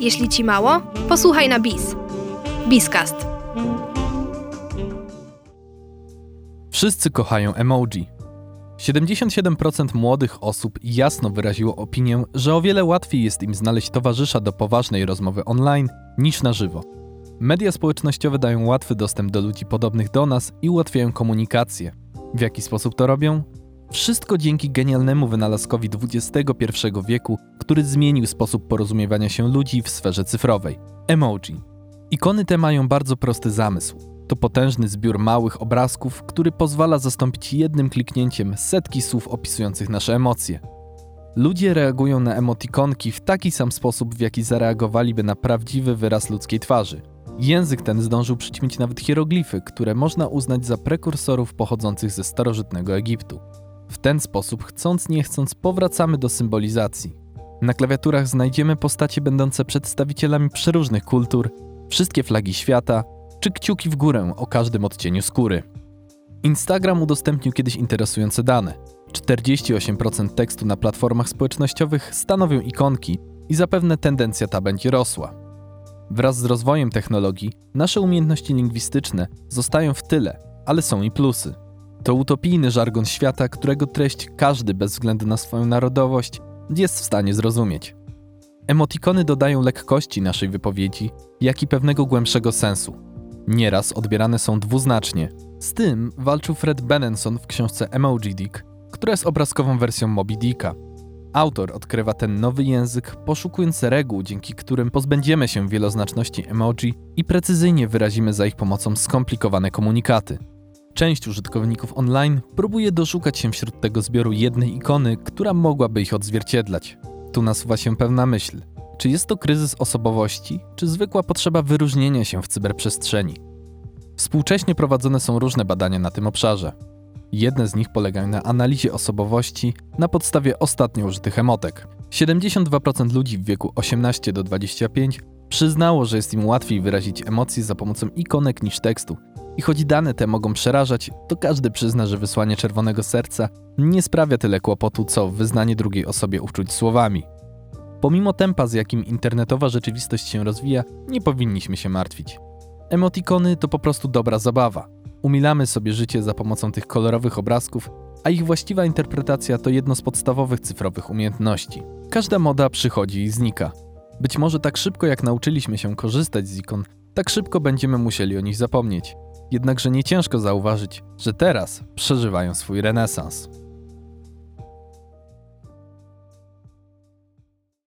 Jeśli ci mało, posłuchaj na BIS. BIScast. Wszyscy kochają emoji. 77% młodych osób jasno wyraziło opinię, że o wiele łatwiej jest im znaleźć towarzysza do poważnej rozmowy online niż na żywo. Media społecznościowe dają łatwy dostęp do ludzi podobnych do nas i ułatwiają komunikację. W jaki sposób to robią? Wszystko dzięki genialnemu wynalazkowi XXI wieku, który zmienił sposób porozumiewania się ludzi w sferze cyfrowej emoji. Ikony te mają bardzo prosty zamysł. To potężny zbiór małych obrazków, który pozwala zastąpić jednym kliknięciem setki słów opisujących nasze emocje. Ludzie reagują na emotikonki w taki sam sposób, w jaki zareagowaliby na prawdziwy wyraz ludzkiej twarzy. Język ten zdążył przyćmić nawet hieroglify, które można uznać za prekursorów pochodzących ze starożytnego Egiptu. W ten sposób, chcąc nie chcąc, powracamy do symbolizacji. Na klawiaturach znajdziemy postacie będące przedstawicielami przeróżnych kultur, wszystkie flagi świata, czy kciuki w górę o każdym odcieniu skóry. Instagram udostępnił kiedyś interesujące dane. 48% tekstu na platformach społecznościowych stanowią ikonki i zapewne tendencja ta będzie rosła. Wraz z rozwojem technologii, nasze umiejętności lingwistyczne zostają w tyle, ale są i plusy. To utopijny żargon świata, którego treść każdy bez względu na swoją narodowość jest w stanie zrozumieć. Emotikony dodają lekkości naszej wypowiedzi, jak i pewnego głębszego sensu. Nieraz odbierane są dwuznacznie. Z tym walczył Fred Benenson w książce Emoji Dick, która jest obrazkową wersją Moby Dicka. Autor odkrywa ten nowy język, poszukując reguł, dzięki którym pozbędziemy się wieloznaczności emoji i precyzyjnie wyrazimy za ich pomocą skomplikowane komunikaty. Część użytkowników online próbuje doszukać się wśród tego zbioru jednej ikony, która mogłaby ich odzwierciedlać. Tu nasuwa się pewna myśl. Czy jest to kryzys osobowości, czy zwykła potrzeba wyróżnienia się w cyberprzestrzeni? Współcześnie prowadzone są różne badania na tym obszarze. Jedne z nich polegają na analizie osobowości na podstawie ostatnio użytych emotek. 72% ludzi w wieku 18 do 25 przyznało, że jest im łatwiej wyrazić emocje za pomocą ikonek niż tekstu. I choć dane te mogą przerażać, to każdy przyzna, że wysłanie czerwonego serca nie sprawia tyle kłopotu, co wyznanie drugiej osobie uczuć słowami. Pomimo tempa, z jakim internetowa rzeczywistość się rozwija, nie powinniśmy się martwić. Emotikony to po prostu dobra zabawa. Umilamy sobie życie za pomocą tych kolorowych obrazków, a ich właściwa interpretacja to jedno z podstawowych cyfrowych umiejętności. Każda moda przychodzi i znika. Być może tak szybko jak nauczyliśmy się korzystać z ikon, tak szybko będziemy musieli o nich zapomnieć. Jednakże nie ciężko zauważyć, że teraz przeżywają swój renesans.